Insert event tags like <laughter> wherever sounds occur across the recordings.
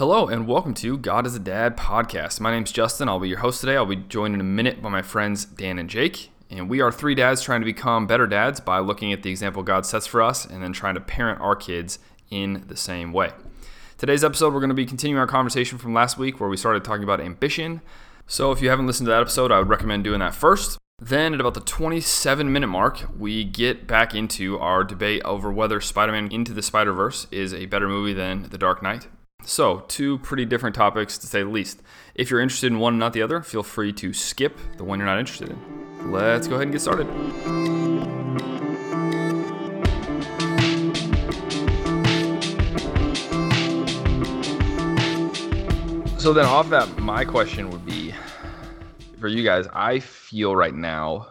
Hello and welcome to God is a Dad podcast. My name's Justin. I'll be your host today. I'll be joined in a minute by my friends Dan and Jake. And we are three dads trying to become better dads by looking at the example God sets for us and then trying to parent our kids in the same way. Today's episode, we're going to be continuing our conversation from last week where we started talking about ambition. So if you haven't listened to that episode, I would recommend doing that first. Then, at about the 27 minute mark, we get back into our debate over whether Spider Man Into the Spider Verse is a better movie than The Dark Knight. So, two pretty different topics to say the least. If you're interested in one and not the other, feel free to skip the one you're not interested in. Let's go ahead and get started. So, then off that, my question would be for you guys, I feel right now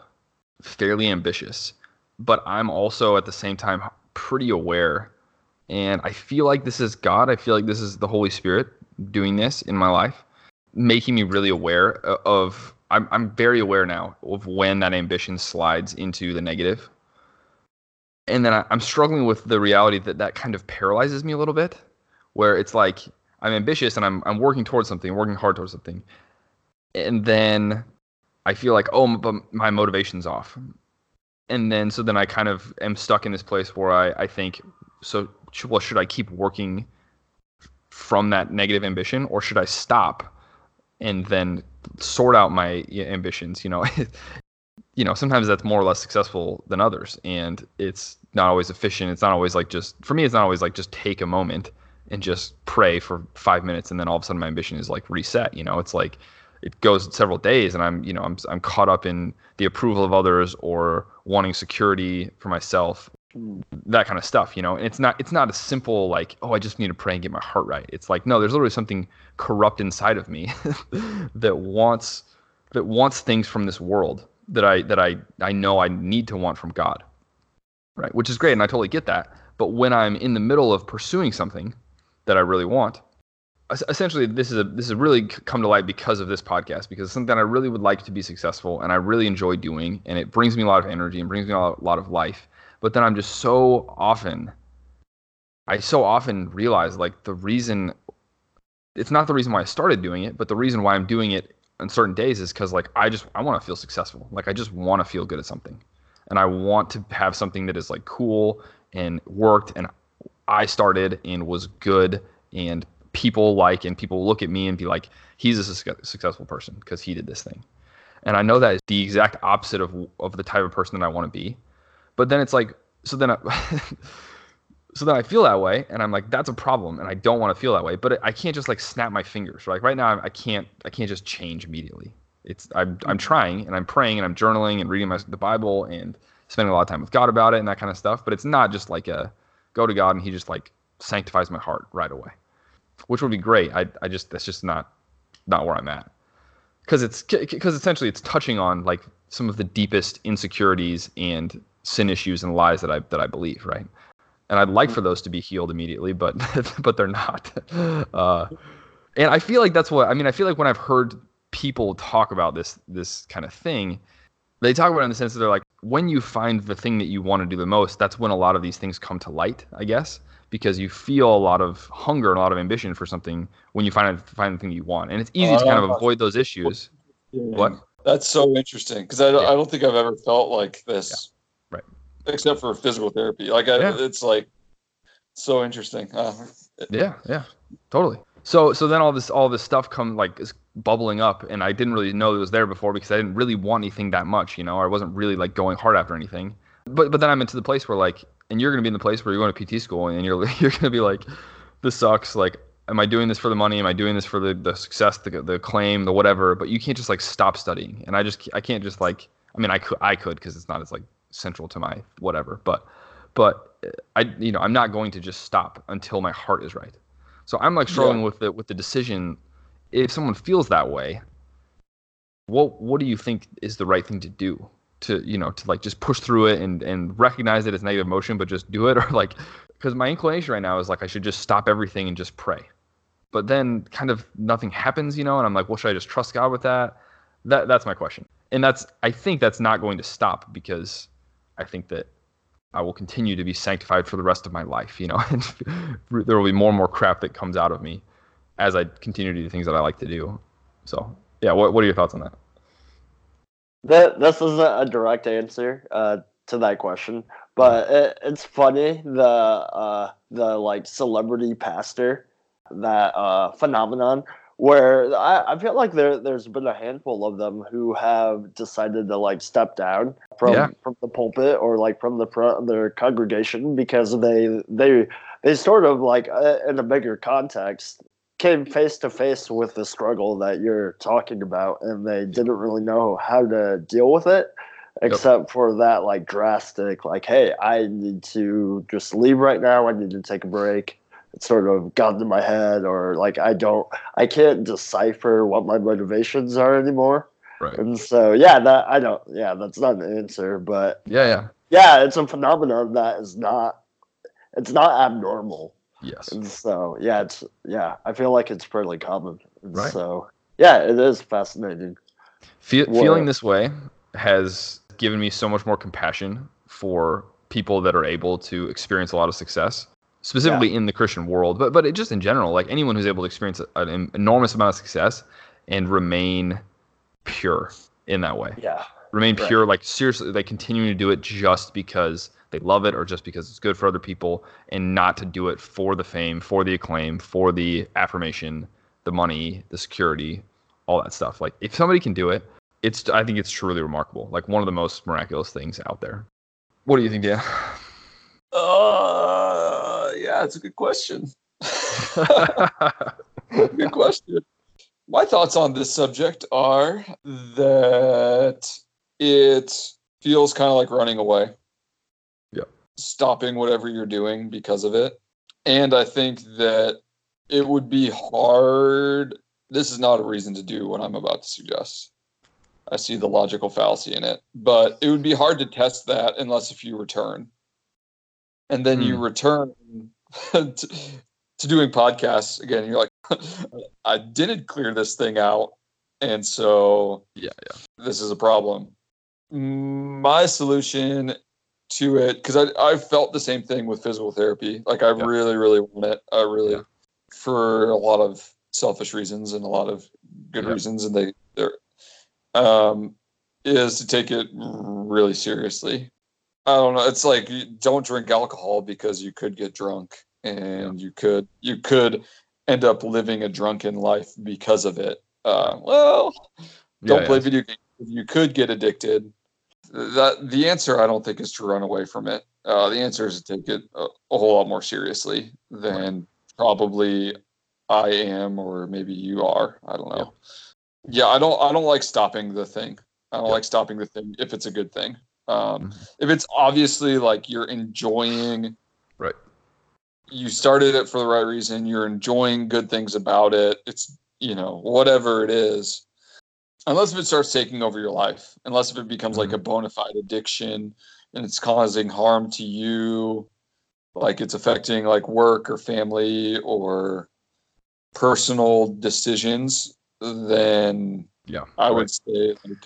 fairly ambitious, but I'm also at the same time pretty aware. And I feel like this is God. I feel like this is the Holy Spirit doing this in my life, making me really aware of. I'm, I'm very aware now of when that ambition slides into the negative. And then I, I'm struggling with the reality that that kind of paralyzes me a little bit, where it's like I'm ambitious and I'm, I'm working towards something, working hard towards something and then I feel like oh, but my motivation's off, and then so then I kind of am stuck in this place where I I think so well should I keep working from that negative ambition or should I stop and then sort out my ambitions? You know <laughs> you know sometimes that's more or less successful than others and it's not always efficient. It's not always like just for me it's not always like just take a moment and just pray for five minutes and then all of a sudden my ambition is like reset. You know it's like it goes several days and i'm you know i'm i'm caught up in the approval of others or wanting security for myself that kind of stuff you know? And it's not it's not a simple like oh i just need to pray and get my heart right. It's like no there's literally something corrupt inside of me <laughs> that wants that wants things from this world that i that i i know i need to want from god right? Which is great and i totally get that. But when i'm in the middle of pursuing something that i really want essentially this is a this has really come to light because of this podcast because it's something I really would like to be successful and I really enjoy doing and it brings me a lot of energy and brings me a lot of life but then I'm just so often I so often realize like the reason it's not the reason why I started doing it but the reason why I'm doing it on certain days is because like I just I want to feel successful like I just want to feel good at something and I want to have something that is like cool and worked and I started and was good and people like and people look at me and be like, he's a su- successful person because he did this thing. And I know that is the exact opposite of of the type of person that I want to be. But then it's like, so then I, <laughs> so then I feel that way, and I'm like, that's a problem, and I don't want to feel that way. But I can't just like snap my fingers. Like right now, I can't I can't just change immediately. It's I'm I'm mm-hmm. trying and I'm praying and I'm journaling and reading my, the Bible and spending a lot of time with God about it and that kind of stuff. But it's not just like a go to God and He just like sanctifies my heart right away which would be great. I I just that's just not not where I'm at because it's because essentially it's touching on like some of the deepest insecurities and sin issues and lies that I that I believe, right? And I'd like for those to be healed immediately, but <laughs> but they're not. <laughs> Uh, and I feel like that's what I mean. I feel like when I've heard people talk about this this kind of thing, they talk about it in the sense that they're like, when you find the thing that you want to do the most, that's when a lot of these things come to light, I guess because you feel a lot of hunger and a lot of ambition for something when you find find the thing you want, and it's easy to kind of avoid those issues. What? That's so interesting because I, yeah. I don't think I've ever felt like this, yeah. right? Except for physical therapy, like I, yeah. it's like so interesting. Uh, yeah, yeah, totally. So so then all this all this stuff come like is bubbling up, and I didn't really know it was there before because I didn't really want anything that much, you know, I wasn't really like going hard after anything. But but then I'm into the place where like and you're going to be in the place where you're going to PT school and you're <laughs> you're going to be like, this sucks. Like, am I doing this for the money? Am I doing this for the, the success, the, the claim, the whatever? But you can't just like stop studying. And I just I can't just like I mean I could I could because it's not as like central to my whatever. But but uh, I you know I'm not going to just stop until my heart is right. So I'm like struggling yeah. with the with the decision. If someone feels that way, what what do you think is the right thing to do? to you know to like just push through it and and recognize it as negative emotion but just do it <laughs> or like because my inclination right now is like i should just stop everything and just pray but then kind of nothing happens you know and i'm like well should i just trust god with that that that's my question and that's i think that's not going to stop because i think that i will continue to be sanctified for the rest of my life you know <laughs> and there will be more and more crap that comes out of me as I continue to do things that I like to do. So yeah, what what are your thoughts on that? That this is a, direct answer uh, to that question, but it, it's funny the uh, the like celebrity pastor that uh, phenomenon where I, I feel like there there's been a handful of them who have decided to like step down from yeah. from the pulpit or like from the front of their congregation because they they they sort of like uh, in a bigger context came face to face with the struggle that you're talking about and they didn't really know how to deal with it except yep. for that like drastic like hey i need to just leave right now i need to take a break sort of got into my head or like i don't i can't decipher what my motivations are anymore right and so yeah that i don't yeah that's not an answer but yeah yeah yeah it's a phenomenon that is not it's not abnormal Yes. And so yeah, it's yeah, I feel like it's fairly common. And right. So yeah, it is fascinating. Fe- feeling this way has given me so much more compassion for people that are able to experience a lot of success, specifically yeah. in the Christian world, but but it, just in general, like anyone who's able to experience an enormous amount of success and remain pure in that way. Yeah. Remain pure, like seriously, like continuing to do it just because they love it or just because it's good for other people and not to do it for the fame, for the acclaim, for the affirmation, the money, the security, all that stuff. Like if somebody can do it, it's I think it's truly remarkable. Like one of the most miraculous things out there. What do you think, Dan? Uh yeah, it's a good question. <laughs> good question. My thoughts on this subject are that it feels kind of like running away Yeah. stopping whatever you're doing because of it. And I think that it would be hard. This is not a reason to do what I'm about to suggest. I see the logical fallacy in it, but it would be hard to test that unless if you return. And then mm. you hmm. return to, <laughs> to doing podcasts again. You're like, <laughs> I didn't clear this thing out. And so, yeah, yeah, this is a problem. My solution to it because I I felt the same thing with physical therapy. Like I yeah. really really want it. I really yeah. for a lot of selfish reasons and a lot of good yeah. reasons, and they they're um is to take it really seriously. I don't know. It's like don't drink alcohol because you could get drunk and you could you could end up living a drunken life because of it. Uh, well, don't play video games. You could get addicted that the answer I don't think is to run away from it. Uh, the answer is to take it a, a whole lot more seriously than probably I am, or maybe you are. I don't know. Yeah. yeah, I don't. I don't like stopping the thing. I don't yeah. like stopping the thing if it's a good thing. Um, mm-hmm. If it's obviously like you're enjoying, right? You started it for the right reason. You're enjoying good things about it. It's you know whatever it is unless if it starts taking over your life, unless if it becomes mm-hmm. like a bona fide addiction and it's causing harm to you, like it's affecting like work or family or personal decisions, then yeah, I right. would say like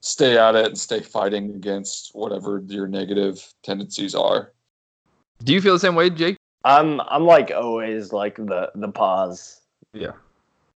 stay at it and stay fighting against whatever your negative tendencies are. Do you feel the same way, Jake? I'm I'm like always like the the pause. Yeah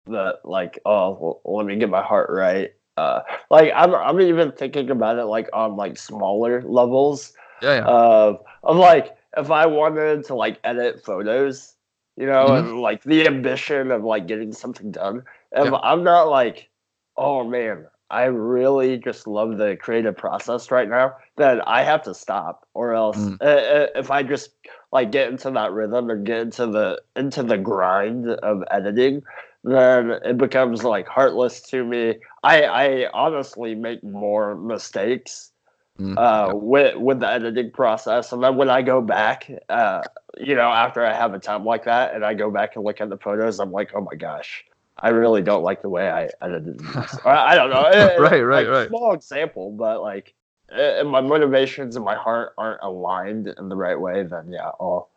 that like oh well, let me get my heart right uh like i'm i'm even thinking about it like on like smaller levels yeah, yeah. of of like if i wanted to like edit photos you know mm-hmm. and like the ambition of like getting something done and yeah. i'm not like oh man i really just love the creative process right now then i have to stop or else mm. uh, if i just like get into that rhythm or get into the into the grind of editing then it becomes like heartless to me. I I honestly make more mistakes mm, uh, yeah. with with the editing process, and then when I go back, uh, you know, after I have a time like that, and I go back and look at the photos, I'm like, oh my gosh, I really don't like the way I edited. <laughs> I don't know. <laughs> right, right, like, right. Small example, but like, if my motivations and my heart aren't aligned in the right way, then yeah, I'll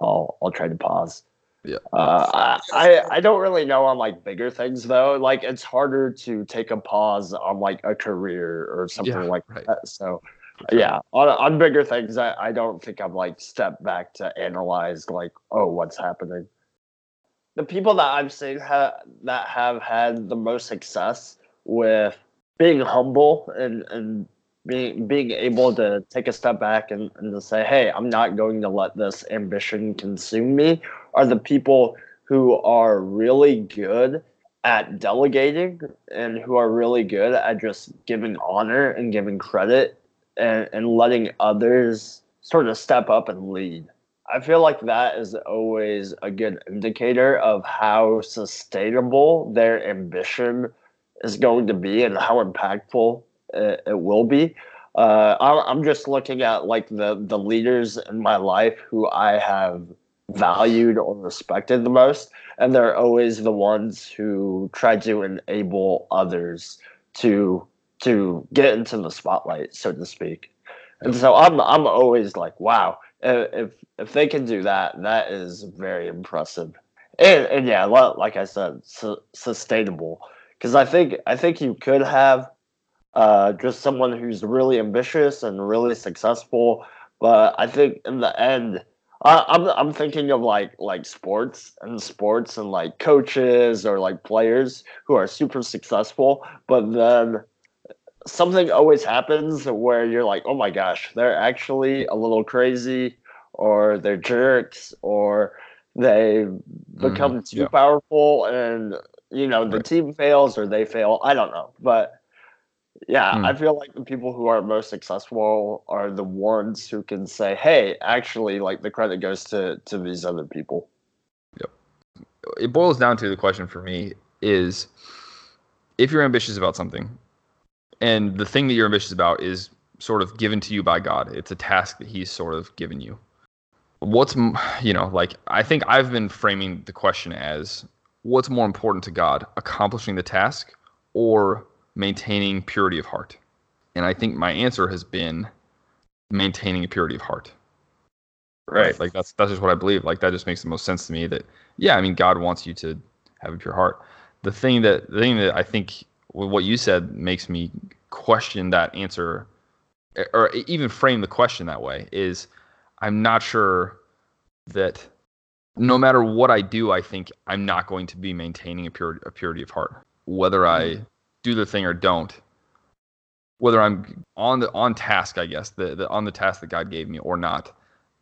I'll I'll try to pause. Yeah. Uh, I I don't really know on like bigger things though. Like it's harder to take a pause on like a career or something yeah, like right. that. So yeah, on on bigger things, I I don't think I've like stepped back to analyze like oh what's happening. The people that I've seen ha- that have had the most success with being humble and and being being able to take a step back and, and to say, hey, I'm not going to let this ambition consume me, are the people who are really good at delegating and who are really good at just giving honor and giving credit and, and letting others sort of step up and lead. I feel like that is always a good indicator of how sustainable their ambition is going to be and how impactful it, it will be. Uh, I'm just looking at like the the leaders in my life who I have valued or respected the most, and they're always the ones who try to enable others to to get into the spotlight, so to speak. And so I'm I'm always like, wow, if if they can do that, that is very impressive. And and yeah, like I said, su- sustainable. Because I think I think you could have uh, just someone who's really ambitious and really successful. But I think in the end, I, I'm I'm thinking of like like sports and sports and like coaches or like players who are super successful, but then something always happens where you're like, oh my gosh, they're actually a little crazy, or they're jerks, or they become mm, too yeah. powerful, and you know the right. team fails or they fail. I don't know, but yeah, mm. I feel like the people who are most successful are the ones who can say, "Hey, actually, like the credit goes to to these other people." Yep. It boils down to the question for me is if you're ambitious about something and the thing that you're ambitious about is sort of given to you by God. It's a task that he's sort of given you. What's you know, like I think I've been framing the question as what's more important to God, accomplishing the task or maintaining purity of heart? And I think my answer has been maintaining a purity of heart. Right. Like that's that's just what I believe. Like that just makes the most sense to me that yeah, I mean God wants you to have a pure heart. The thing that the thing that I think what you said makes me question that answer or even frame the question that way is I'm not sure that no matter what I do, I think I'm not going to be maintaining a, pure, a purity of heart. Whether I hmm do the thing or don't whether i'm on the on task i guess the, the on the task that god gave me or not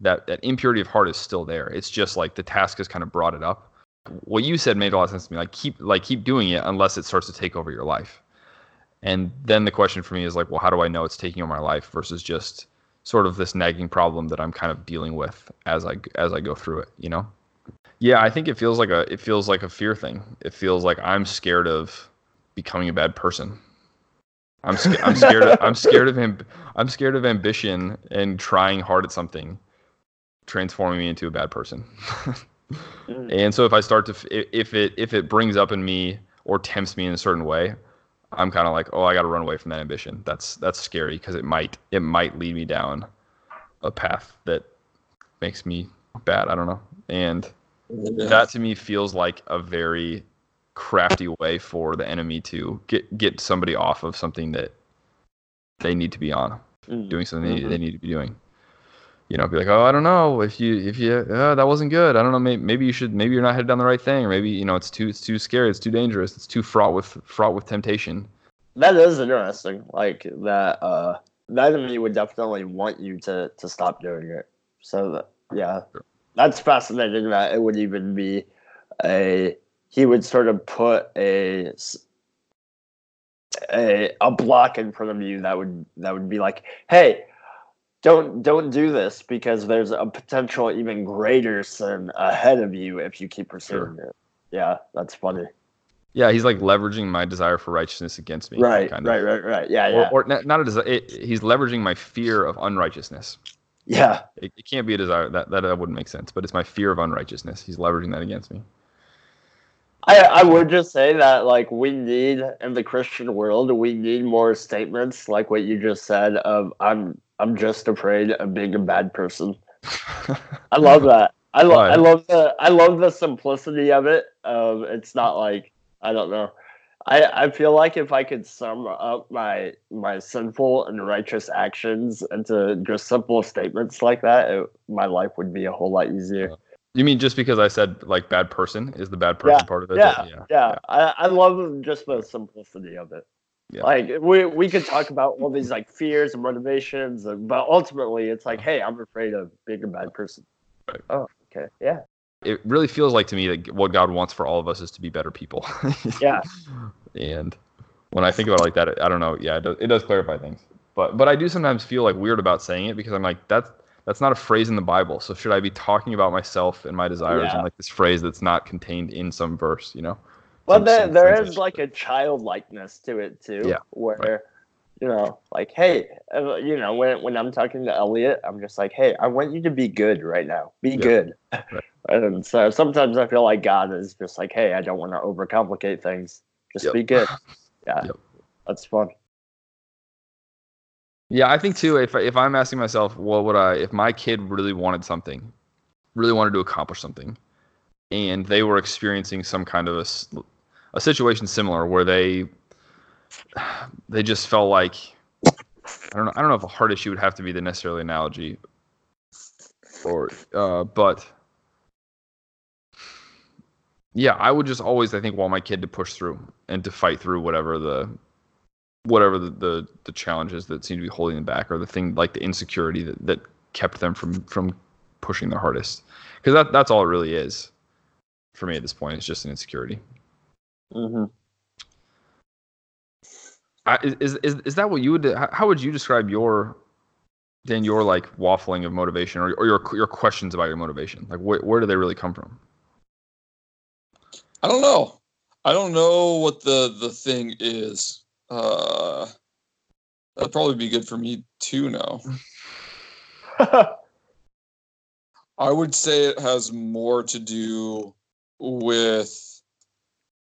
that that impurity of heart is still there. It's just like the task has kind of brought it up what you said made a lot of sense to me like keep like keep doing it unless it starts to take over your life and then the question for me is like well how do i know it's taking over my life versus just sort of this nagging problem that i'm kind of dealing with as i as i go through it you know yeah i think it feels like a it feels like a fear thing it feels like i'm scared of becoming a bad person. I'm. I'm scared. Of, I'm scared of him. I'm scared of ambition and trying hard at something, transforming me into a bad person. <laughs> mm. And so if I start to, if it if it brings up in me or tempts me in a certain way, I'm kind of like, oh, I got to run away from that ambition. That's that's scary because it might it might lead me down a path that makes me bad. I don't know. And yeah. that to me feels like a very crafty way for the enemy to get get somebody off of something that they need to be on, mm. doing something mm-hmm. they need to be doing. You know, be like, oh, I don't know if you if you uh, that wasn't good. I don't know. Maybe, maybe you should. Maybe you're not headed down the right thing, or maybe you know it's too it's too scary. It's too dangerous. It's too fraught with fraught with temptation. That is interesting. Like that. uh That enemy would definitely want you to to stop doing it. So that, yeah, sure. that's fascinating. That it would even be a he would sort of put a a, a block in front of you that would that would be like, hey, don't don't do this because there's a potential even greater sin ahead of you if you keep pursuing sure. it. Yeah, that's funny. Yeah, he's like leveraging my desire for righteousness against me. Right, kind of. right, right, right. Yeah, or, yeah. Or not, not a desire. It, he's leveraging my fear of unrighteousness. Yeah. It, it can't be a desire that, that that wouldn't make sense, but it's my fear of unrighteousness. He's leveraging that against me. I, I would just say that like we need in the Christian world we need more statements like what you just said of I'm I'm just afraid of being a bad person. <laughs> I love that. I love I love the I love the simplicity of it. Um, it's not like I don't know. I, I feel like if I could sum up my my sinful and righteous actions into just simple statements like that, it, my life would be a whole lot easier. You mean just because I said like bad person is the bad person Yeah, part of it? Yeah, yeah. yeah. I, I love just the simplicity of it. Yeah. Like we we could talk about all these like fears and motivations, but ultimately it's like, hey, I'm afraid of being a bad person. Right. Oh, okay, yeah, It really feels like to me that what God wants for all of us is to be better people. <laughs> yeah, and when I think about it like that, I don't know. Yeah, it does, it does clarify things. But but I do sometimes feel like weird about saying it because I'm like that's that's not a phrase in the Bible. So should I be talking about myself and my desires Yeah. in like this phrase that's not contained in some verse? You know? Well, there, there is like a childlikeness to it too. Yeah, Where, you know, like, hey, uh, you know, when when I'm talking to Elliot, I'm just like, hey, I want you to be good right now. Be Yeah. good. Right. <laughs> and so sometimes I feel like God is just like, hey, I don't want to overcomplicate things. Just Yep. be good. <laughs> Yeah. Yep. That's fun. Yeah, I think too. If if I'm asking myself, what would I if my kid really wanted something, really wanted to accomplish something, and they were experiencing some kind of a, a situation similar where they they just felt like I don't know I don't know if a heart issue would have to be the necessarily analogy, or uh, but yeah, I would just always I think want my kid to push through and to fight through whatever the whatever the, the the challenges that seem to be holding them back or the thing like the insecurity that, that kept them from from pushing their hardest. Because that that's all it really is for me at this point. It's just an insecurity hmm I, is, is is that what you would how- how would you describe your then your like waffling of motivation or, or your your questions about your motivation like where, where do they really come from I don't know. I don't know what the the thing is. Uh, that'd probably be good for me to know. <laughs> I would say it has more to do with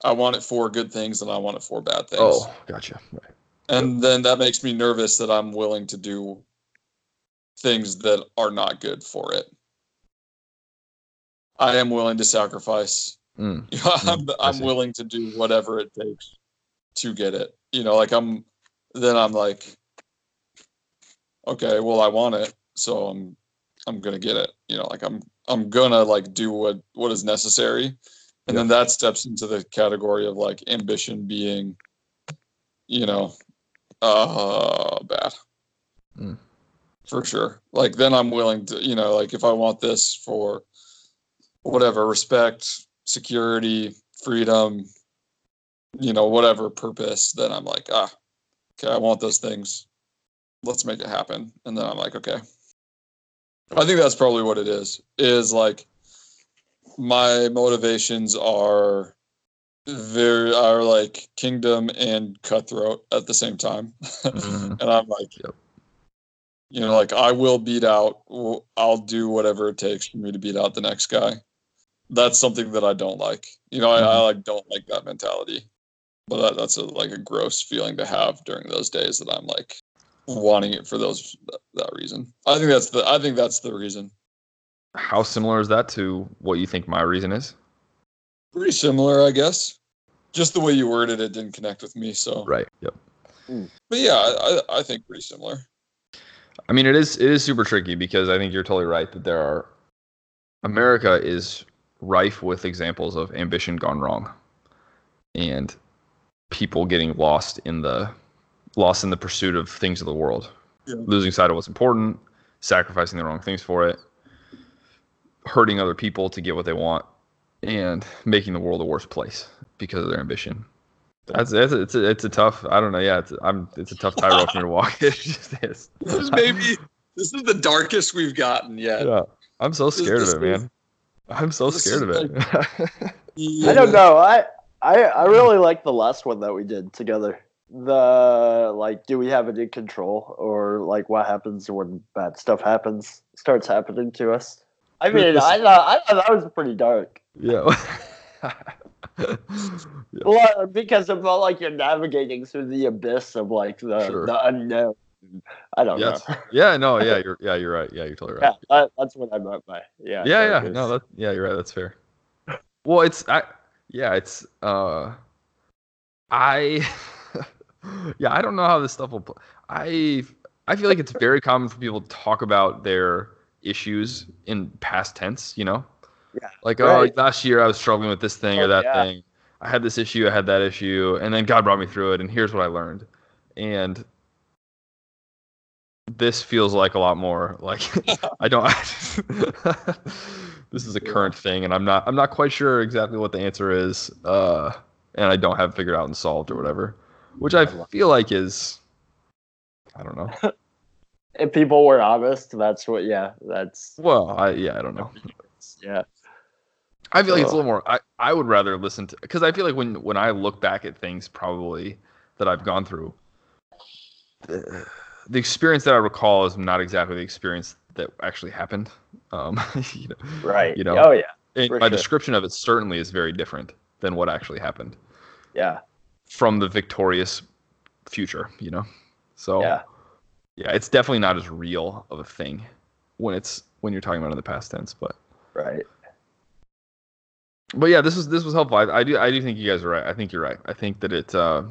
I want it for good things and I want it for bad things. oh gotcha right. And then that makes me nervous that I'm willing to do things that are not good for it. I am willing to sacrifice. Mm, <laughs> I'm, I I'm willing to do whatever it takes to get it. You know, like I'm then I'm like okay, well I want it, so I'm I'm going to get it. You know, like I'm I'm going to like do what what is necessary. And then that steps into the category of like ambition being you know uh bad. Mm. for sure. Like then i'm willing to you know like if i want this for whatever respect security freedom you know whatever purpose then i'm like ah okay i want those things. Let's make it happen. And then i'm like okay. I think that's probably what it is is like my motivations are very are like kingdom and cutthroat at the same time Mhm. <laughs> and i'm like Yep. you know like i will beat out i'll do whatever it takes for me to beat out the next guy that's something that i don't like you know I, I Mhm. like don't like that mentality but that, that's a like a gross feeling to have during those days that i'm like wanting it for those that, that reason i think that's the i think that's the reason how similar is that to what you think my reason is? Pretty similar i guess. Just the way you worded it didn't connect with me so. Right yep. Hmm. But yeah i i, I think pretty similar. I mean, it is it is super tricky because I think you're totally right that there are America is rife with examples of ambition gone wrong, and people getting lost in the lost in the pursuit of things of the world, Yeah. losing sight of what's important, sacrificing the wrong things for it, hurting other people to get what they want, and making the world a worse place because of their ambition. That's it's a, it's a, it's a tough. I don't know. Yeah, it's I'm it's a tough tightrope for me to walk. <laughs> It just is. this is maybe this is the darkest we've gotten yet Yeah, I'm so scared this of it, man. I'm so scared of is it. I don't know. I, I I really like the last one that we did together. The like, do we have it in control, or like, what happens when bad stuff happens starts happening to us? I mean, I thought I thought that was pretty dark. yeah. <laughs> Well, because it felt like you're navigating through the abyss of like the Sure. the unknown. I don't Yes. know. yeah. <laughs> No. Yeah. You're. Yeah. You're right. Yeah. You're totally Yeah, right. that, that's what I meant by yeah. Yeah. Yeah. No. That. Yeah. You're right. That's fair. Well, it's. I. Yeah. It's. Uh. I. <laughs> yeah. I don't know how this stuff will. I. I feel like it's very common for people to talk about their issues in past tense. You know. Yeah, Like, oh, right. last year I was struggling with this thing Oh, or that yeah. thing. I had this issue, I had that issue, and then God brought me through it, and here's what I learned. And this feels like a lot more like <laughs> <laughs> I don't. <laughs> this is a current thing, and I'm not. I'm not quite sure exactly what the answer is, uh, and I don't have it figured out and solved or whatever, which I feel like is. I don't know. If people were honest, that's what. Yeah, that's Well, I yeah, I don't know. <laughs> yeah. I feel like it's a little more. I, I would rather listen to because I feel like when when I look back at things probably that I've gone through, the, the experience that I recall is not exactly the experience that actually happened. Um, <laughs> you know, Right. You know, oh yeah. my sure. description of it certainly is very different than what actually happened Yeah. from the victorious future. You know, so Yeah. Yeah, it's definitely not as real of a thing when it's when you're talking about in the past tense, but. Right. but yeah, this was this was helpful. I, I do I do think you guys are right. I think you're right. I think that it uh,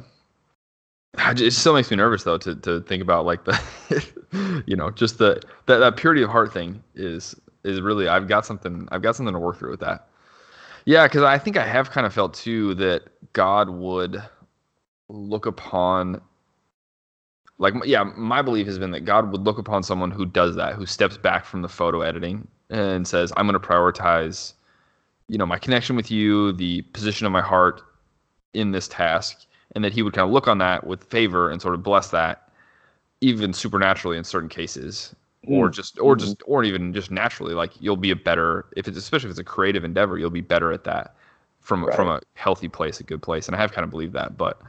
it still makes me nervous though to to think about like the <laughs> you know just the that, that purity of heart thing is is really I've got something I've got something to work through with that. Yeah, because I think I have kind of felt too that God would look upon like yeah my belief has been that god would look upon someone who does that who steps back from the photo editing and says i'm going to prioritize you know my connection with you the position of my heart in this task and that he would kind of look on that with favor and sort of bless that even supernaturally in certain cases or just or just or even just naturally like you'll be a better if it's especially if it's a creative endeavor you'll be better at that from from a healthy place a good place and i have kind of believed that but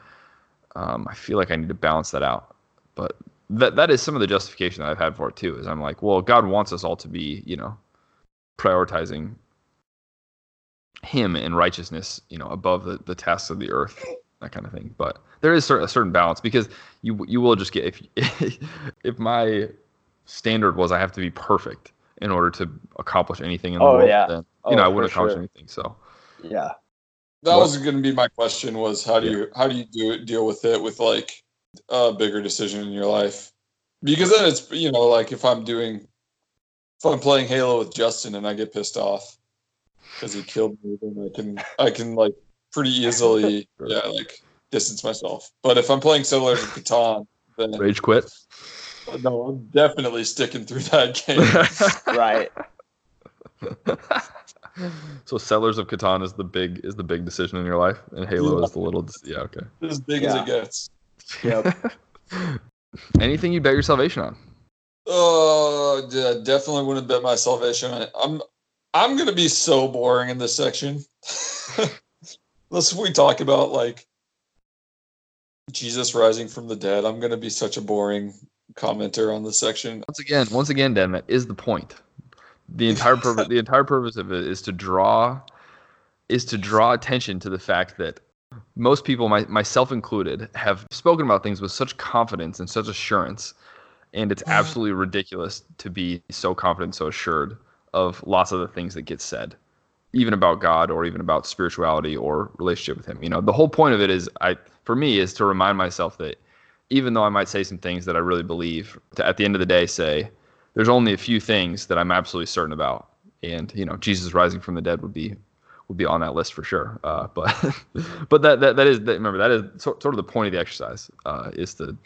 um, i feel like i need to balance that out but that that is some of the justification that i've had for it too is i'm like well god wants us all to be you know prioritizing him and righteousness you know above the, the tasks of the earth that kind of thing but there is a certain balance because you you will just get if <laughs> if my standard was i have to be perfect in order to accomplish anything in the Oh, world yeah. then Oh, you know oh, i wouldn't accomplish sure. anything so Yeah. That What- was going to be my question: was how do Yeah. you how do you do it, deal with it with like a bigger decision in your life? Because then it's you know like if I'm doing if I'm playing Halo with Justin and I get pissed off because he killed me, then I can I can like pretty easily <laughs> yeah like distance myself. But if I'm playing Settlers of Catan, then rage quit no, I'm definitely sticking through that game. <laughs> Right. <laughs> so settlers of catan is the big is the big decision in your life and halo Yeah. is the little yeah okay as big as it gets. Yep. <laughs> anything you bet your salvation on Oh, yeah, definitely wouldn't bet my salvation. on it. I'm I'm gonna be so boring in this section. <laughs> Unless we talk about like Jesus rising from the dead, I'm gonna be such a boring commenter on this section. once again once again dan that is the point the entire purpose <laughs> the entire purpose of it is to draw is to draw attention to the fact that most people my, myself included have spoken about things with such confidence and such assurance and it's absolutely ridiculous to be so confident so assured of lots of the things that get said even about god or even about spirituality or relationship with him. You know the whole point of it is i for me is to remind myself that even though i might say some things that i really believe to at the end of the day say there's only a few things that i'm absolutely certain about and you know jesus rising from the dead would be would be on that list for sure uh, <laughs> but but that, that that is that, remember that is sort, sort of the point of the exercise uh, is to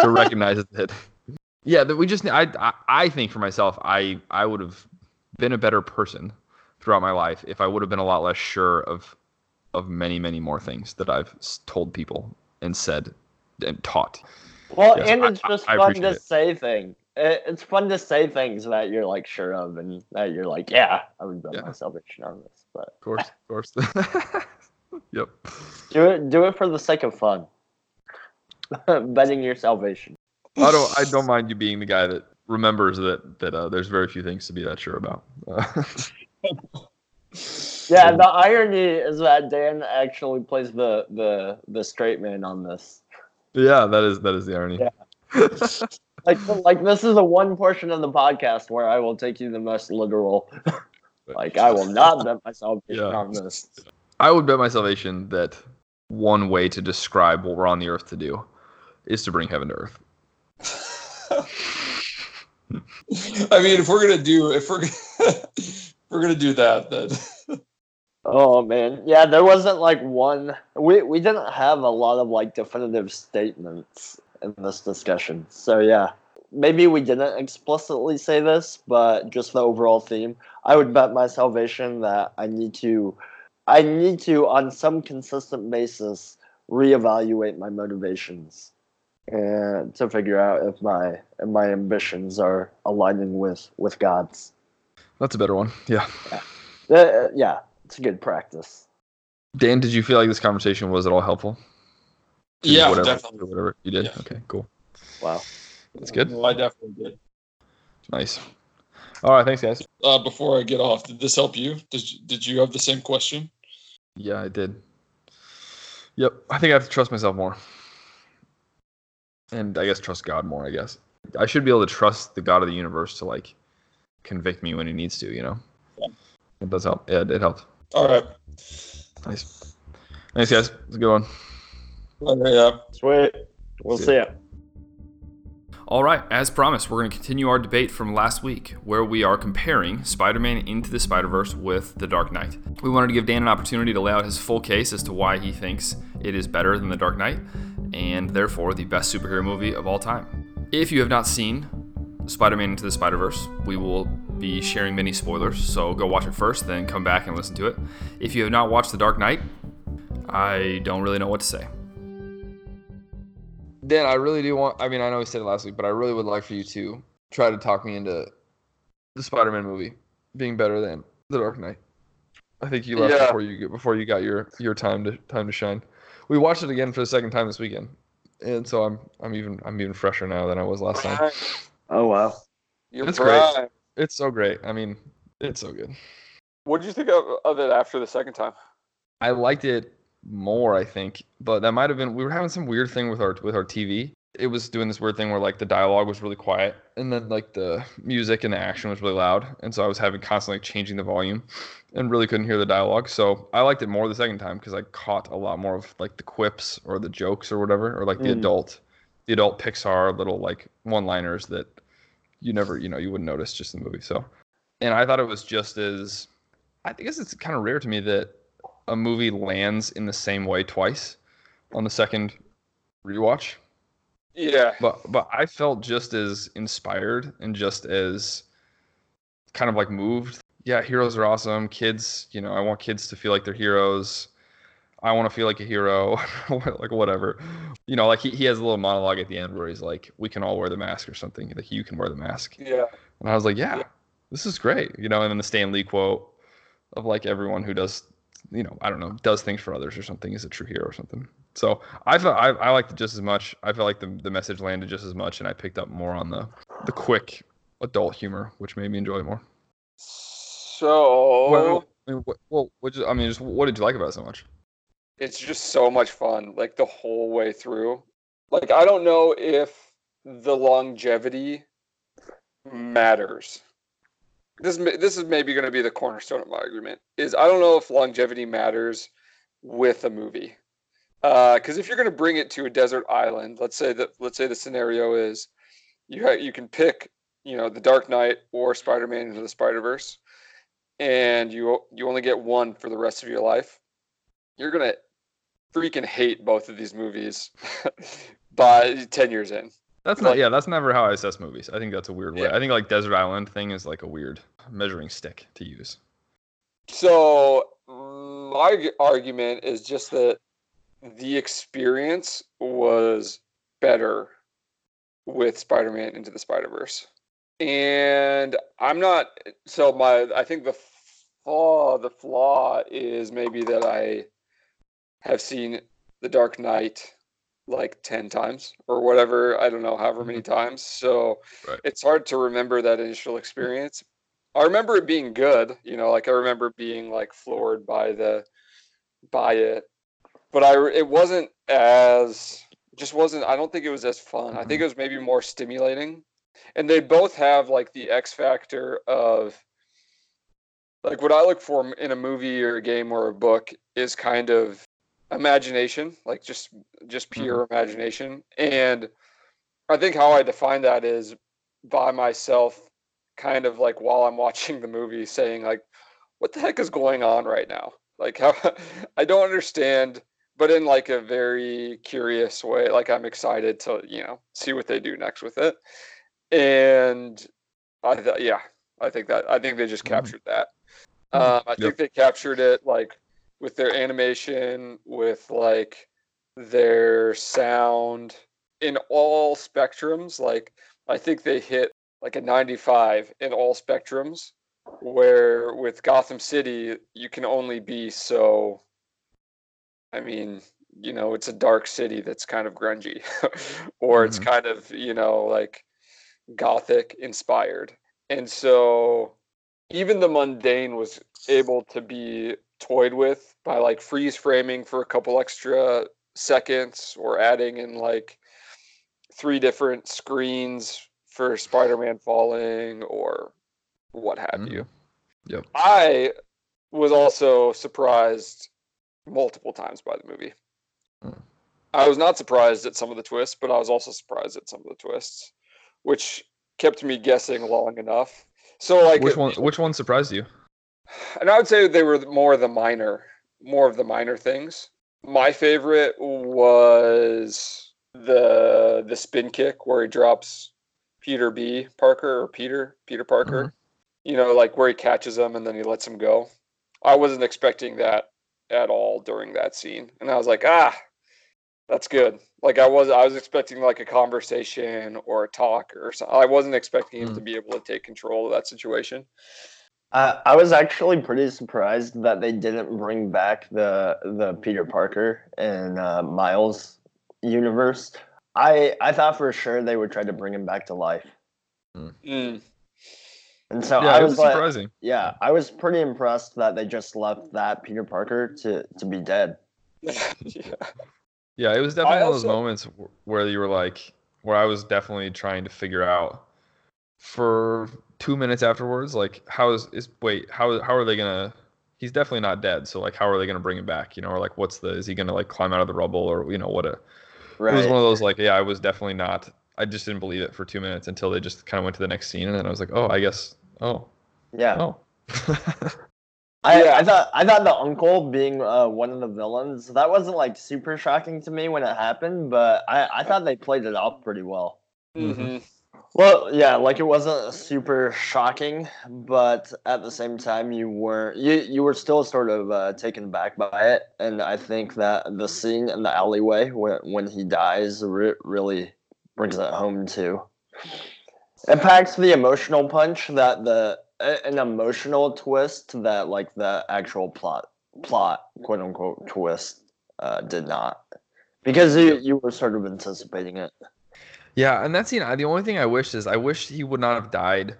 to <laughs> recognize that yeah that we just I, I i think for myself i i would have been a better person throughout my life if i would have been a lot less sure of of many many more things that i've told people and said and taught Well, Yes, and it's I- just I fun to it. say things. It, it's fun to say things that you're like sure of, and that you're like, yeah, I would bet Yeah. my salvation on this. But of course of course <laughs> yep do it, do it for the sake of fun. <laughs> Betting your salvation. i don't i don't mind you being the guy that remembers that that uh, there's very few things to be that sure about uh, <laughs> Yeah, the irony is that Dan actually plays the the the straight man on this. yeah that is that is the irony Yeah. Like like this is the one portion of the podcast where I will take you the most literal. <laughs> like I will not bet my salvation <laughs> Yeah. on this. I would bet my salvation that one way to describe what we're on the earth to do is to bring heaven to earth. <laughs> I mean, if we're gonna do, if we're if we're gonna do that then. Oh man, yeah, there wasn't like one. We we didn't have a lot of like definitive statements in this discussion. So yeah, maybe we didn't explicitly say this, but just the overall theme. I would bet my salvation that I need to, I need to on some consistent basis reevaluate my motivations and to figure out if my if my ambitions are aligning with with God's. That's a better one. Yeah. Uh, yeah, it's a good practice. Dan, did you feel like this conversation was at all helpful? Did you- yeah, whatever, definitely. Whatever you did. Yeah. Okay, cool. Wow. That's good. No, I definitely did. Nice. All right, thanks, guys. Uh, before I get off, did this help you? Did you, did you have the same question? Yeah, I did. Yep. I think I have to trust myself more. And I guess trust God more, I guess. I should be able to trust the God of the universe to like convict me when he needs to, you know? Yeah. It does help. Yeah, it helped. All right. Nice. Thanks, guys. It's a good one. All right, yeah. Sweet. We'll See see ya. All right, as promised, we're going to continue our debate from last week, where we are comparing Spider Man Into the Spider Verse with The Dark Knight. We wanted to give Dan an opportunity to lay out his full case as to why he thinks it is better than The Dark Knight, and therefore the best superhero movie of all time. If you have not seen Spider Man Into the Spider Verse, we will be sharing many spoilers, so go watch it first, then come back and listen to it. If you have not watched The Dark Knight, I don't really know what to say. Dan, I really do want. I mean, I know we said it last week, but I really would like for you to try to talk me into the Spider-Man movie being better than The Dark Knight. I think you left Yeah. before you before you got your your time to time to shine. We watched it again for the second time this weekend, and so I'm I'm even I'm even fresher now than I was last time. Oh wow. You It's bribed. great. It's so great. I mean, it's so good. What did you think of, of it after the second time? I liked it more, I think, but that might have been we were having some weird thing with our with our TV. It was doing this weird thing where like the dialogue was really quiet and then like the music and the action was really loud, and so I was having constantly changing the volume and really couldn't hear the dialogue. So I liked it more the second time because I caught a lot more of like the quips or the jokes or whatever, or like the Mm. adult the adult Pixar little like one-liners that you never you know you wouldn't notice just in the movie. So, and I thought it was just as I guess it's kind of rare to me that a movie lands in the same way twice on the second rewatch. Yeah. But but I felt just as inspired and just as kind of like moved. Yeah, heroes are awesome. Kids, you know, I want kids to feel like they're heroes. I want to feel like a hero, <laughs> like whatever. You know, like he, he has a little monologue at the end where he's like, "We can all wear the mask" or something. Like you can wear the mask. Yeah. And I was like, yeah, Yeah. this is great. You know, and then the Stan Lee quote of like everyone who does, you know, I don't know, does things for others or something is a true hero or something. So I felt I, I liked it just as much. I felt like the, the message landed just as much, and I picked up more on the the quick adult humor, which made me enjoy it more. So Well, I mean, what, well, what just, I mean, just what did you like about it so much? it's just so much fun, like the whole way through. Like I don't know if the longevity matters. This this is maybe going to be the cornerstone of my argument. Is I don't know if longevity matters with a movie. Uh, because if you're going to bring it to a desert island, let's say that let's say the scenario is you ha- you can pick you know the Dark Knight or Spider-Man into the Spider-Verse, and you you only get one for the rest of your life. You're gonna freaking hate both of these movies <laughs> by ten years in. That's not yeah, that's never how I assess movies. I think that's a weird way. Yeah. I think like Desert Island thing is like a weird measuring stick to use. So my argument is just that the experience was better with Spider-Man into the Spider-Verse. And I'm not so my I think the flaw the flaw is maybe that I have seen The Dark Knight like 10 times or whatever, I don't know, however many mm-hmm. times. So Right. it's hard to remember that initial experience. I remember it being good, you know, like I remember being like floored by the by it. But I it wasn't as just wasn't I don't think it was as fun. I think mm-hmm. it was maybe more stimulating. And they both have like the X factor of like what I look for in a movie or a game or a book is kind of imagination, like just just pure mm-hmm. imagination. And I think how I define that is by myself kind of like while I'm watching the movie saying like what the heck is going on right now? Like how <laughs> I don't understand, but in like a very curious way. Like I'm excited to, you know, see what they do next with it. And I thought yeah, I think that I think they just Mhm. captured that. Um, I think they captured it like with their animation, with like their sound in all spectrums. Like I think they hit like a 95 in all spectrums. Where with Gotham City, you can only be so. I mean, you know, it's a dark city that's kind of grungy, <laughs> or it's Mhm. kind of you know like gothic inspired, and so even the mundane was able to be toyed with by like freeze framing for a couple extra seconds or adding in like three different screens for Spider-Man falling or what have Mhm. you. Yep. I was also surprised multiple times by the movie. Mm. I was not surprised at some of the twists, but I was also surprised at some of the twists, which kept me guessing long enough. So like which one? Which one surprised you? and I would say they were more the minor, more of the minor things. My favorite was the the spin kick where he drops Peter B. Parker or Peter Peter Parker. You know, like where he catches him and then he lets him go. I wasn't expecting that at all during that scene, and I was like, ah, that's good. Like I was, I was expecting like a conversation or a talk or something. I wasn't expecting him Mm. to be able to take control of that situation. I, I was actually pretty surprised that they didn't bring back the the Peter Parker and uh, Miles universe. I I thought for sure they would try to bring him back to life, Mm. and so yeah, I it was, was like, surprising. yeah, I was pretty impressed that they just left that Peter Parker to to be dead. <laughs> yeah. Yeah, it was definitely one of also- those moments where you were like, where I was definitely trying to figure out for two minutes afterwards, like, how is, is wait, how how are they gonna? He's definitely not dead, so like, how are they gonna bring him back? You know, or like, what's the? Is he gonna like climb out of the rubble, or you know, what a? Right. It was one of those like, yeah, I was definitely not. I just didn't believe it for two minutes until they just kind of went to the next scene, and then I was like, oh, I guess, oh, yeah. oh. <laughs> I, Yeah. I thought I thought the uncle being uh, one of the villains that wasn't like super shocking to me when it happened, but I, I thought they played it off pretty well. hmm Well, yeah, like it wasn't super shocking, but at the same time, you were you you were still sort of uh, taken back by it, and I think that the scene in the alleyway when when he dies re- really brings it home too. It packs the emotional punch that the an emotional twist that like the actual plot plot quote unquote twist uh, did not, because you you were sort of anticipating it. Yeah, and that scene, the only thing I wish is I wish he would not have died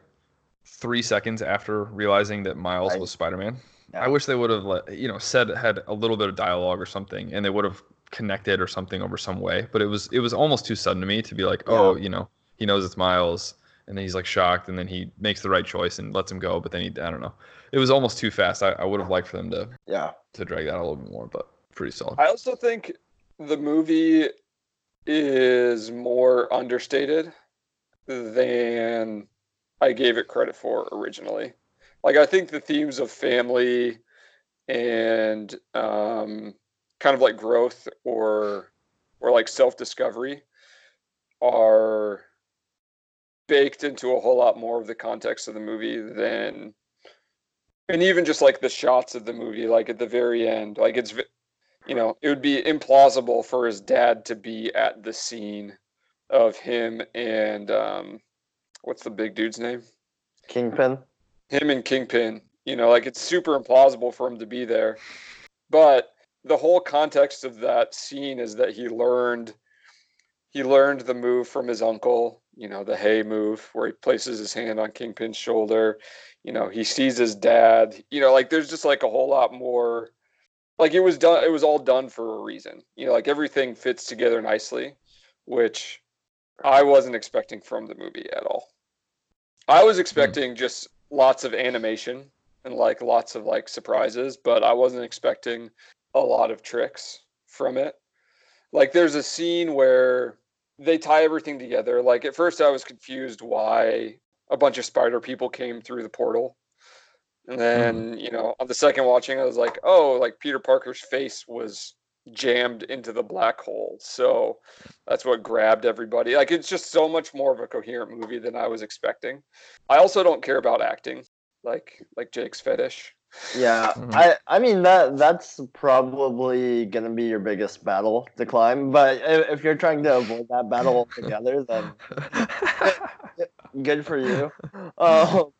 three seconds after realizing that Miles Right. was Spider Man. I wish they would have, let, you know, said had a little bit of dialogue or something, and they would have connected or something over some way. But it was it was almost too sudden to me to be like, oh, you know, he knows it's Miles, and then he's like shocked, and then he makes the right choice and lets him go. But then he, I don't know, it was almost too fast. I, I would have liked for them to Yeah. to drag that a little bit more, but pretty solid. I also think the movie is more understated than I gave it credit for originally. Like I think the themes of family and um, kind of like growth or or like self discovery are baked into a whole lot more of the context of the movie than and even just like the shots of the movie like at the very end like it's you know, it would be implausible for his dad to be at the scene of him and um, what's the big dude's name? Kingpin. Him and Kingpin. You know, like it's super implausible for him to be there. But the whole context of that scene is that he learned he learned the move from his uncle, you know, the hay move where he places his hand on Kingpin's shoulder. You know, he sees his dad. You know, like there's just like a whole lot more like it was done it was all done for a reason. You know like everything fits together nicely which i wasn't expecting from the movie at all. I was hmm. expecting just lots of animation and like lots of like surprises but i wasn't expecting a lot of tricks from it. Like there's a scene where they tie everything together. Like at first i was confused why a bunch of spider people came through the portal. And then, you know, on the second watching, I was like, oh, like Peter Parker's face was jammed into the black hole. So that's what grabbed everybody. Like it's just so much more of a coherent movie than I was expecting. I also don't care about acting, like like Jake's fetish. Yeah, Mhm. I I mean that that's probably gonna be your biggest battle to climb. But if, if you're trying to avoid that battle <laughs> altogether, then <laughs> good for you. Um,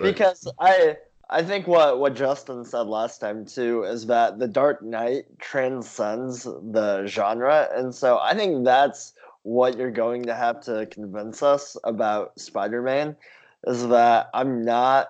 because I I think what what Justin said last time too is that the Dark Knight transcends the genre, and so I think that's what you're going to have to convince us about Spider-Man is that I'm not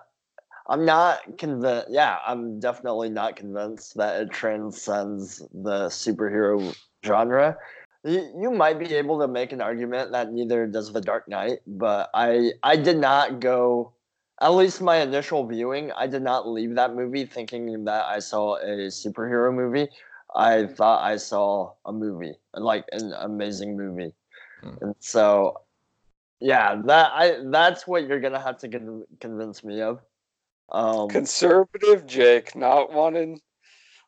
I'm not convinced. Yeah, I'm definitely not convinced that it transcends the superhero genre. You, you might be able to make an argument that neither does The Dark Knight, but I I did not go. At least my initial viewing, I did not leave that movie thinking that I saw a superhero movie. I thought I saw a movie, like an amazing movie, Hmm. and so yeah, that I that's what you're gonna have to con- convince me of. Um, Conservative Jake, not wanting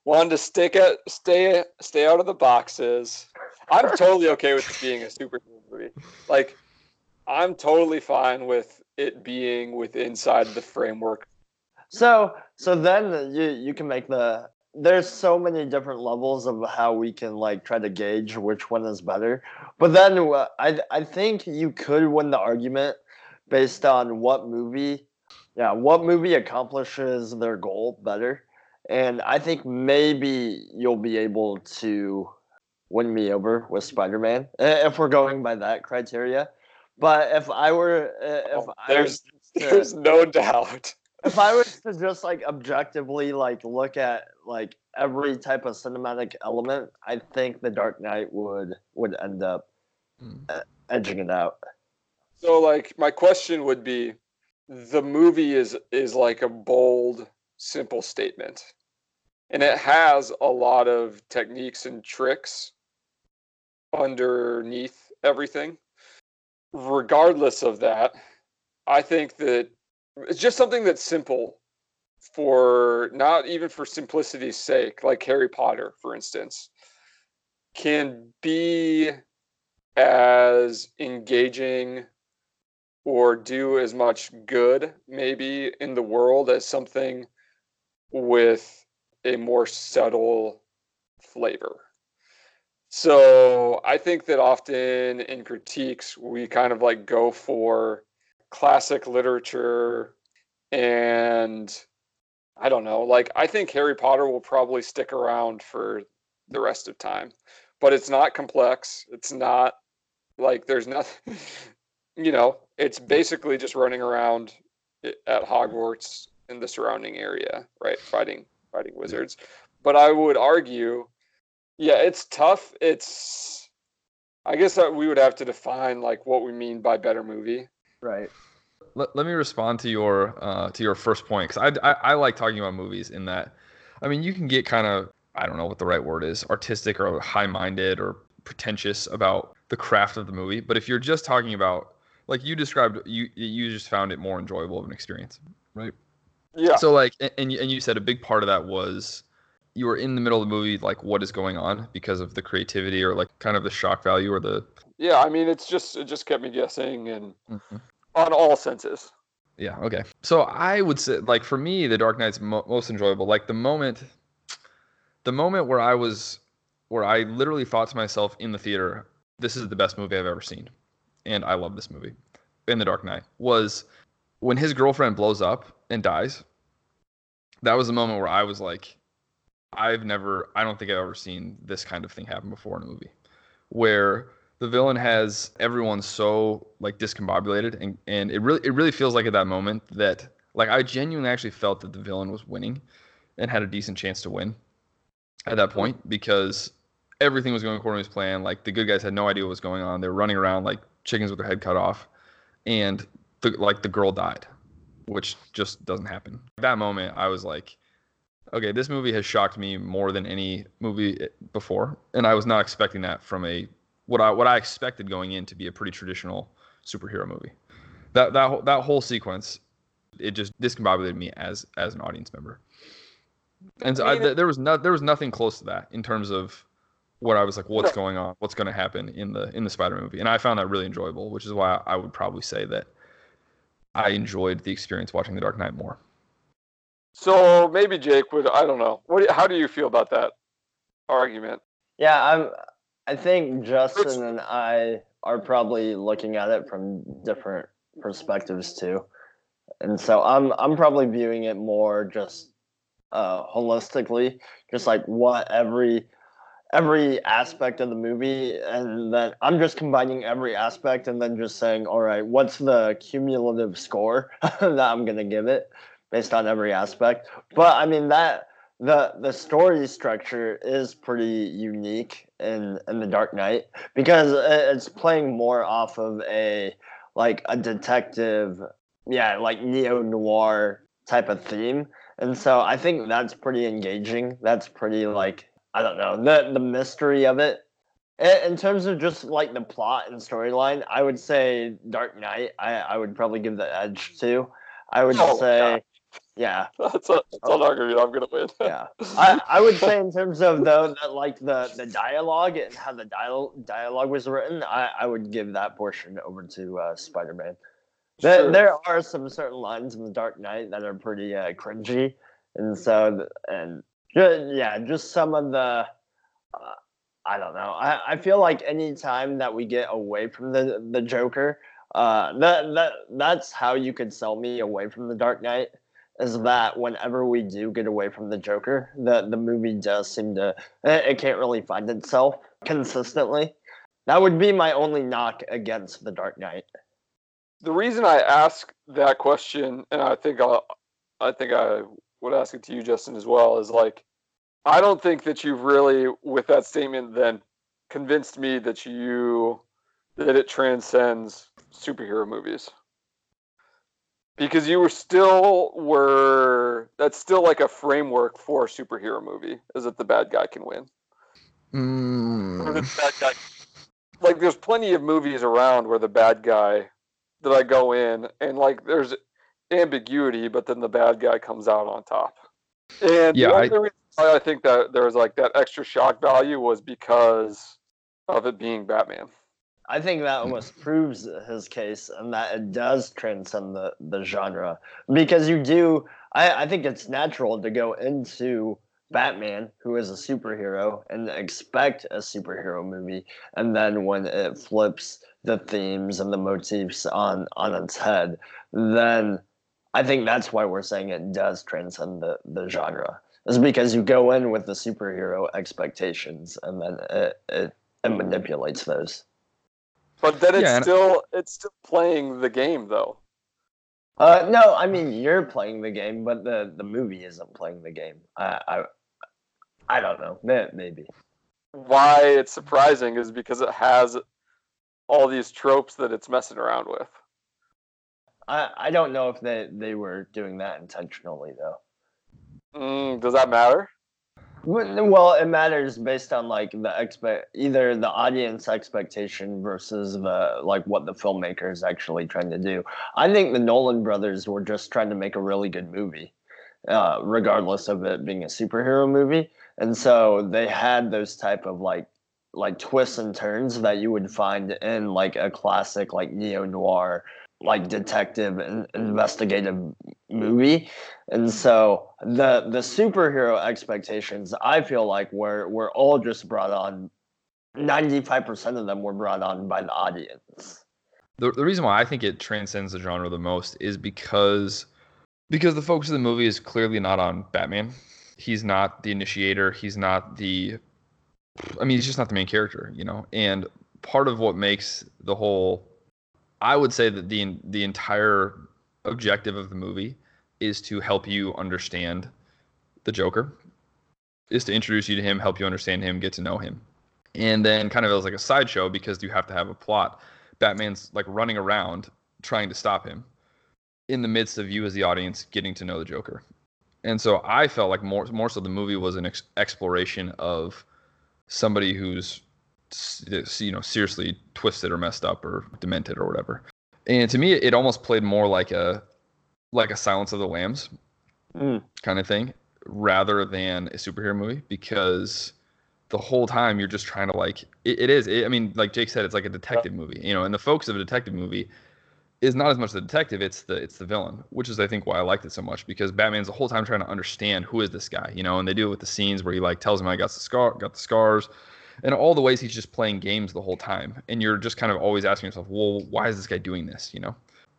wanting to stick at stay stay out of the boxes. I'm totally okay with it <laughs> being a superhero movie. Like I'm totally fine with it being with inside the framework. so so then you you can make the there's so many different levels of how we can like try to gauge which one is better. But then uh, I I think you could win the argument based on what movie, yeah, what movie accomplishes their goal better. And I think maybe you'll be able to win me over with Spider-Man uh, if we're going by that criteria. But if I were, uh, if Oh, I there's- was to- There's no <laughs> doubt. if I was to just like objectively like look at like every type of cinematic element, I think The Dark Knight would would end up uh, edging it out. So like my question would be the movie is is like a bold simple statement. And it has a lot of techniques and tricks underneath everything. Regardless of that, I think that it's just something that's simple for not even for simplicity's sake, like Harry Potter, for instance, can be as engaging or do as much good maybe in the world as something with a more subtle flavor. So I think that often in critiques, we kind of like go for classic literature and I don't know, like I think Harry Potter will probably stick around for the rest of time, but it's not complex. It's not like there's nothing, <laughs> you know, it's basically just running around at Hogwarts in the surrounding area, right? Fighting, fighting wizards. But I would argue, yeah, it's tough. It's, I guess that we would have to define like what we mean by better movie. Right. let, let me respond to your uh, to your first point because I, I I like talking about movies in that I mean you can get kind of I don't know what the right word is artistic or high minded or pretentious about the craft of the movie but if you're just talking about like you described you you just found it more enjoyable of an experience right Yeah. so like a- and you, and you said a big part of that was you were in the middle of the movie like what is going on because of the creativity or like kind of the shock value or the Yeah. I mean, it's just, it just kept me guessing and Mhm. on all senses. Yeah. Okay. So I would say, like, for me, The Dark Knight's mo- most enjoyable. Like the moment, the moment where I was, where I literally thought to myself in the theater, "This is the best movie I've ever seen," and I love this movie. In The Dark Knight was when his girlfriend blows up and dies. That was the moment where I was like, I've never, I don't think I've ever seen this kind of thing happen before in a movie, where the villain has everyone so like discombobulated and, and it really it really feels like at that moment that like I genuinely actually felt that the villain was winning and had a decent chance to win at that point because everything was going according to his plan. Like the good guys had no idea what was going on. They were running around like chickens with their head cut off, and the, like the girl died, which just doesn't happen. At that moment, I was like, okay, this movie has shocked me more than any movie eh, before, and I was not expecting that from a what I what I expected going in to be a pretty traditional superhero movie. that that whole- that whole sequence, it just discombobulated me as as an audience member. And so I, th- there was no, there was nothing close to that in terms of what I was like, what's going on, what's going to happen in the in the Spider movie, and I found that really enjoyable, which is why I would probably say that I enjoyed the experience watching The Dark Knight more. So maybe Jake would. I don't know. What? How do you feel about that argument? Yeah, I'm. I think Justin and I are probably looking at it from different perspectives too, and so I'm I'm probably viewing it more just uh, holistically, just like what every every aspect of the movie, and then I'm just combining every aspect and then just saying, all right, what's the cumulative score <laughs> that I'm gonna give it based on every aspect. But I mean that the the story structure is pretty unique in in the Dark Knight because it's playing more off of a like a detective, yeah, like neo noir type of theme, and so I think that's pretty engaging. That's pretty like I don't know the the mystery of it. In terms of just like the plot and storyline, I would say Dark Knight. I, I would probably give the edge to. I would Oh, say, yeah, <laughs> That's a that's an argument. I'm gonna win. yeah. <laughs> I, I would say in terms of though that like the the dialogue and how the dial- dialogue was written, I, I would give that portion over to uh, Spider Man. There, Sure. there are some certain lines in the Dark Knight that are pretty uh, cringy, and so and yeah, just some of the. Uh, I don't know. I, I feel like any time that we get away from the the Joker, uh, that that that's how you could sell me away from the Dark Knight. Is that whenever we do get away from the Joker, the the movie does seem to it, can't really find itself consistently. That would be my only knock against the Dark Knight. The reason I ask that question, and I think I, I think I would ask it to you, Justin, as well, is like, I don't think that you've really, with that statement, then convinced me that you that it transcends superhero movies. Because you were still were that's still like a framework for a superhero movie, is that the bad guy can win. Hmm. Or the bad guy like there's plenty of movies around where the bad guy that I go in and like there's ambiguity, but then the bad guy comes out on top. And Yeah, the I- reason why I think that there was like that extra shock value was because of it being Batman. I think that almost proves his case and that it does transcend the, the genre. Because you do, I, I think it's natural to go into Batman, who is a superhero, and expect a superhero movie. And then when it flips the themes and the motifs on, on its head, then I think that's why we're saying it does transcend the, the genre. Is because you go in with the superhero expectations and then it, it, it manipulates those. But then it's Yeah, and- still it's still playing the game though. Uh, no, I mean you're playing the game, but the the movie isn't playing the game. I I, I don't know. Maybe. Why it's surprising is because it has all these tropes that it's messing around with. I I don't know if they they were doing that intentionally though. Mm, does that matter? Well, it matters based on like the expect either the audience expectation versus the like what the filmmaker is actually trying to do. I think the Nolan brothers were just trying to make a really good movie, uh, regardless of it being a superhero movie, and so they had those type of like like twists and turns that you would find in like a classic like neo noir like detective and investigative movie and so the the superhero expectations i feel like were were all just brought on 95% of them were brought on by the audience the, the reason why I think it transcends the genre the most is because because the focus of the movie is clearly not on Batman. He's not the initiator. He's not the I mean, he's just not the main character, you know. And part of what makes the whole I would say that the the entire objective of the movie is to help you understand the Joker. Is to introduce you to him, help you understand him, get to know him. And then kind of as like a sideshow because you have to have a plot Batman's like running around trying to stop him in the midst of you as the audience getting to know the Joker. And so I felt like more more so the movie was an ex- exploration of somebody who's you know seriously twisted or messed up or demented or whatever. And to me, it almost played more like a like a Silence of the Lambs Mm. kind of thing rather than a superhero movie because the whole time you're just trying to like it, it is it, i mean like jake said it's like a detective movie you know and the focus of a detective movie is not as much the detective it's the it's the villain which is i think why i liked it so much because batman's the whole time trying to understand who is this guy you know and they do it with the scenes where he like tells him i got the scar got the scars and all the ways he's just playing games the whole time and you're just kind of always asking yourself well why is this guy doing this you know?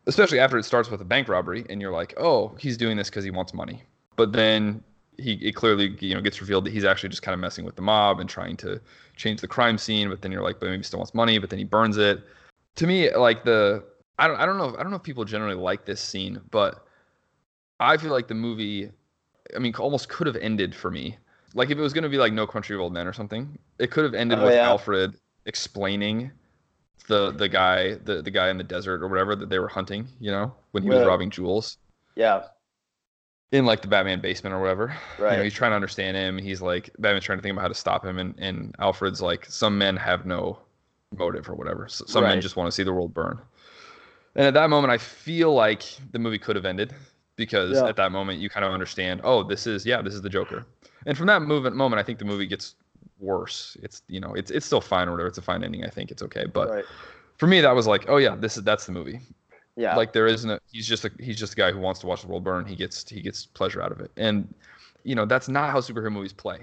Especially after it starts with a bank robbery and you're like oh he's doing this because he wants money. But then he it clearly you know gets revealed that he's actually just kind of messing with the mob and trying to change the crime scene but then you're like but maybe he still wants money but then he burns it. To me like the i don't i don't know i don't know if people generally like this scene but i feel like the movie i mean almost could have ended for me like if it was going to be like no country of old men or something it could have ended Oh, with yeah. alfred explaining the the guy the, the guy in the desert or whatever that they were hunting you know when he was robbing jewels Yeah. in like the Batman basement or whatever. You know, Right. he's trying to understand him. He's like Batman's trying to think about how to stop him, and and Alfred's like, some men have no motive or whatever. S some men just want to see the world burn. And at that moment, I feel like the movie could have ended because Yeah. at that moment you kind of understand, oh, this is yeah, this is the Joker. And from that movement moment, I think the movie gets worse. It's you know, it's it's still fine or whatever. It's a fine ending. I think it's okay. But right. for me, that was like, oh yeah, this is that's the movie Yeah. like there isn't a he's just a he's just a guy who wants to watch the world burn he gets he gets pleasure out of it and you know that's not how superhero movies play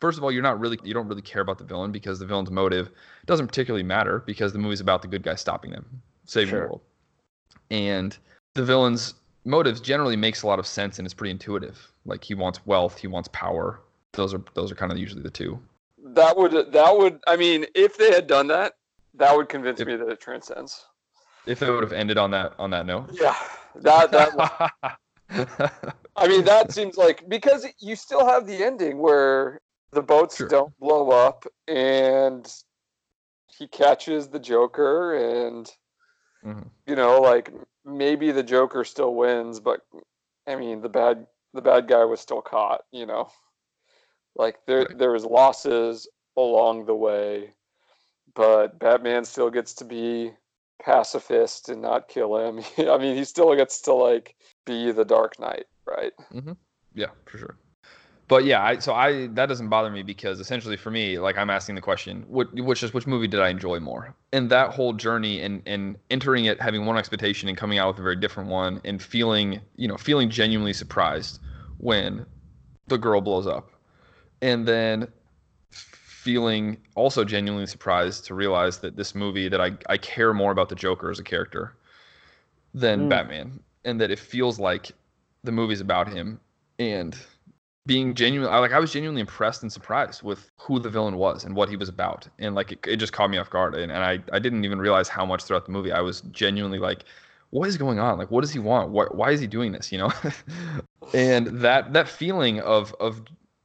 first of all you're not really you don't really care about the villain because the villain's motive doesn't particularly matter because the movie's about the good guy stopping them saving Sure. the world and the villain's motives generally makes a lot of sense and it's pretty intuitive like he wants wealth he wants power those are those are kind of usually the two That would that would I mean, if they had done that, that would convince If- me that it transcends. if it would have ended on that on that note Yeah, that that <laughs> I mean, that seems like because you still have the ending where the boats Sure. don't blow up and he catches the Joker and Mhm. you know, like maybe the Joker still wins, but I mean the bad the bad guy was still caught, you know. Like there Right. there was losses along the way, but Batman still gets to be pacifist and not kill him. <laughs> I mean, he still gets to like be the Dark Knight, right? Mm-hmm. Yeah, for sure. But yeah, I so I that doesn't bother me because essentially for me, like I'm asking the question, what which is which movie did I enjoy more? And that whole journey and and entering it having one expectation and coming out with a very different one and feeling, you know, feeling genuinely surprised when the girl blows up. And then feeling also genuinely surprised to realize that this movie that I, I care more about the Joker as a character than Mm. Batman. And that it feels like the movie's about him and being genuine I like I was genuinely impressed and surprised with who the villain was and what he was about. And like it, it just caught me off guard. And, and I, I didn't even realize how much throughout the movie I was genuinely like, what is going on? Like what does he want? Why, why is he doing this? You know? <laughs> and that that feeling of of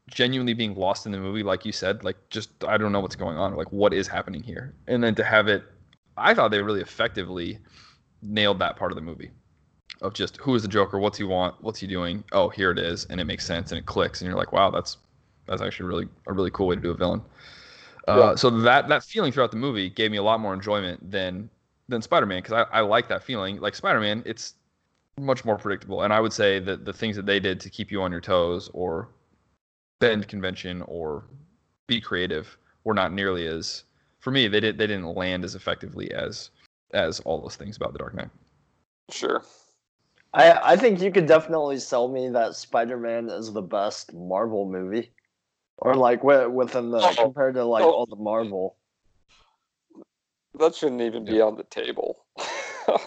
genuinely being lost in the movie, like you said, like just I don't know what's going on, like what is happening here, and then to have it, I thought they really effectively nailed that part of the movie, of just who is the Joker, what's he want, what's he doing, oh here it is, and it makes sense and it clicks, and you're like wow that's that's actually really a really cool way to do a villain. Uh, So that that feeling throughout the movie gave me a lot more enjoyment than than Spider-Man because I, I like that feeling. Like Spider-Man, it's much more predictable, and I would say that the things that they did to keep you on your toes or bend convention or be creative were not nearly as for me they did they didn't land as effectively as as all those things about the Dark Knight. Sure. I I think you could definitely sell me that Spider-Man is the best Marvel movie, or like within the Oh. compared to like Oh. all the Marvel. That shouldn't even be on the table. <laughs>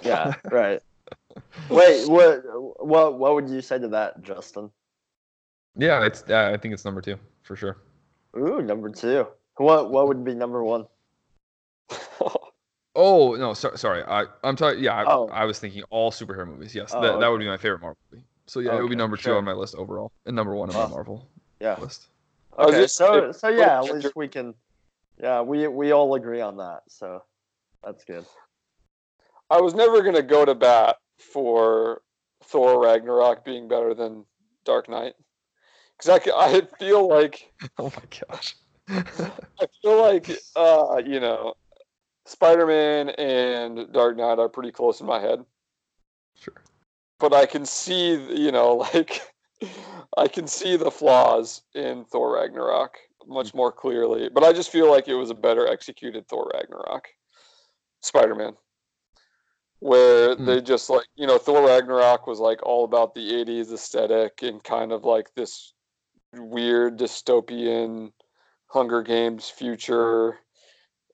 Yeah, right. Wait, what what what would you say to that, Justin? Yeah, it's uh, I think it's number two for sure. Ooh, number two. What what would be number one? <laughs> Oh no, so, sorry. I I'm talking. Yeah, I, Oh. I was thinking all superhero movies. Yes, Oh, that, that would be my favorite Marvel movie. So yeah, it would be Okay, number two on my list overall, and number one on Wow. my Marvel Yeah. list. I was Okay, so so yeah, at least we can. Yeah, we we all agree on that. So that's good. I was never gonna go to bat for Thor Ragnarok being better than Dark Knight because I I feel like <laughs> Oh my gosh. I feel like uh, you know Spider Man and Dark Knight are pretty close in my head. Sure. But I can see, you know, <laughs> like I can see the flaws in Thor Ragnarok much more clearly. But I just feel like it was a better executed Thor Ragnarok. Spider Man. Where Hmm. they just like, you know, Thor Ragnarok was like all about the 80s aesthetic and kind of like this weird dystopian Hunger Games future.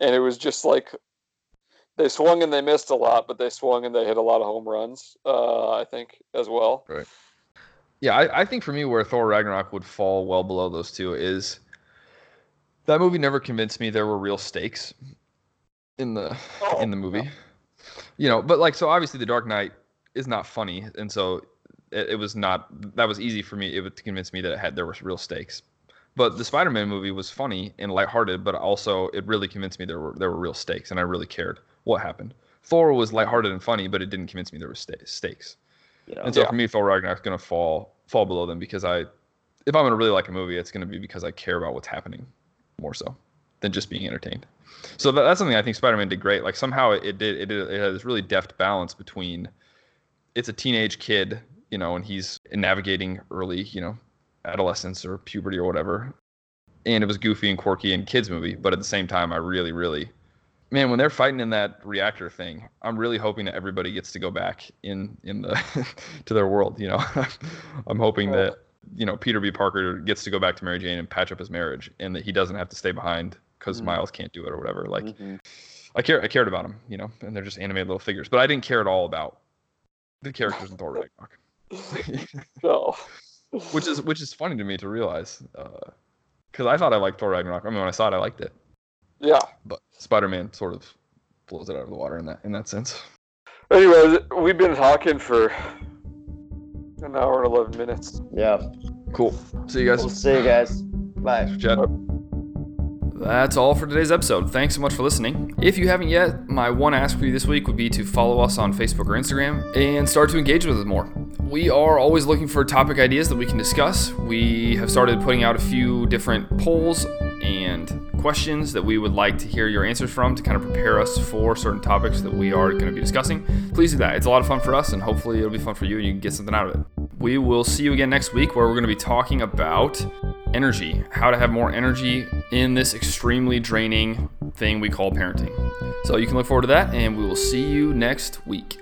And it was just like they swung and they missed a lot, but they swung and they hit a lot of home runs, uh, I think, as well. Right. Yeah, I, I think for me, where Thor Ragnarok would fall well below those two is that movie never convinced me there were real stakes in the Oh, in the movie. You know, but like so obviously the Dark Knight is not funny, and so it, it was not that was easy for me it would to convince me that it had there was real stakes. But the Spider-Man movie was funny and lighthearted, but also it really convinced me there were there were real stakes, and I really cared what happened. Thor was lighthearted and funny, but it didn't convince me there were sta- stakes. You know? And so Yeah. for me, Thor Ragnarok's gonna fall fall below them because I, if I'm gonna really like a movie, it's gonna be because I care about what's happening more so than just being entertained. So that, that's something I think Spider-Man did great. Like somehow it, it did it did it had this really deft balance between it's a teenage kid, you know, and he's navigating early, you know, adolescence or puberty or whatever, and it was goofy and quirky and kids movie. But at the same time, I really really man, when they're fighting in that reactor thing, I'm really hoping that everybody gets to go back in in the <laughs> to their world. You know, <laughs> I'm hoping that you know Peter B. Parker gets to go back to Mary Jane and patch up his marriage, and that he doesn't have to stay behind because Mhm. Miles can't do it or whatever. Like Mhm. I care, I cared about him, you know, and they're just animated little figures, but I didn't care at all about the characters in Thor Ragnarok, <laughs> No. Which is which is funny to me to realize, uh, because I thought I liked Thor Ragnarok. I mean, when I saw it, I liked it, Yeah. but Spider-Man sort of blows it out of the water in that in that sense. Anyway, we've been talking for an hour and 11 minutes. Yeah. Cool. See you guys. We'll see you guys. Bye. Chad. That's all for today's episode. Thanks so much for listening. If you haven't yet, my one ask for you this week would be to follow us on Facebook or Instagram and start to engage with us more. We are always looking for topic ideas that we can discuss. We have started putting out a few different polls and questions that we would like to hear your answers from to kind of prepare us for certain topics that we are going to be discussing. Please do that. It's a lot of fun for us, and hopefully, it'll be fun for you and you can get something out of it. We will see you again next week where we're going to be talking about energy, how to have more energy in this extremely draining thing we call parenting. So you can look forward to that, and we will see you next week.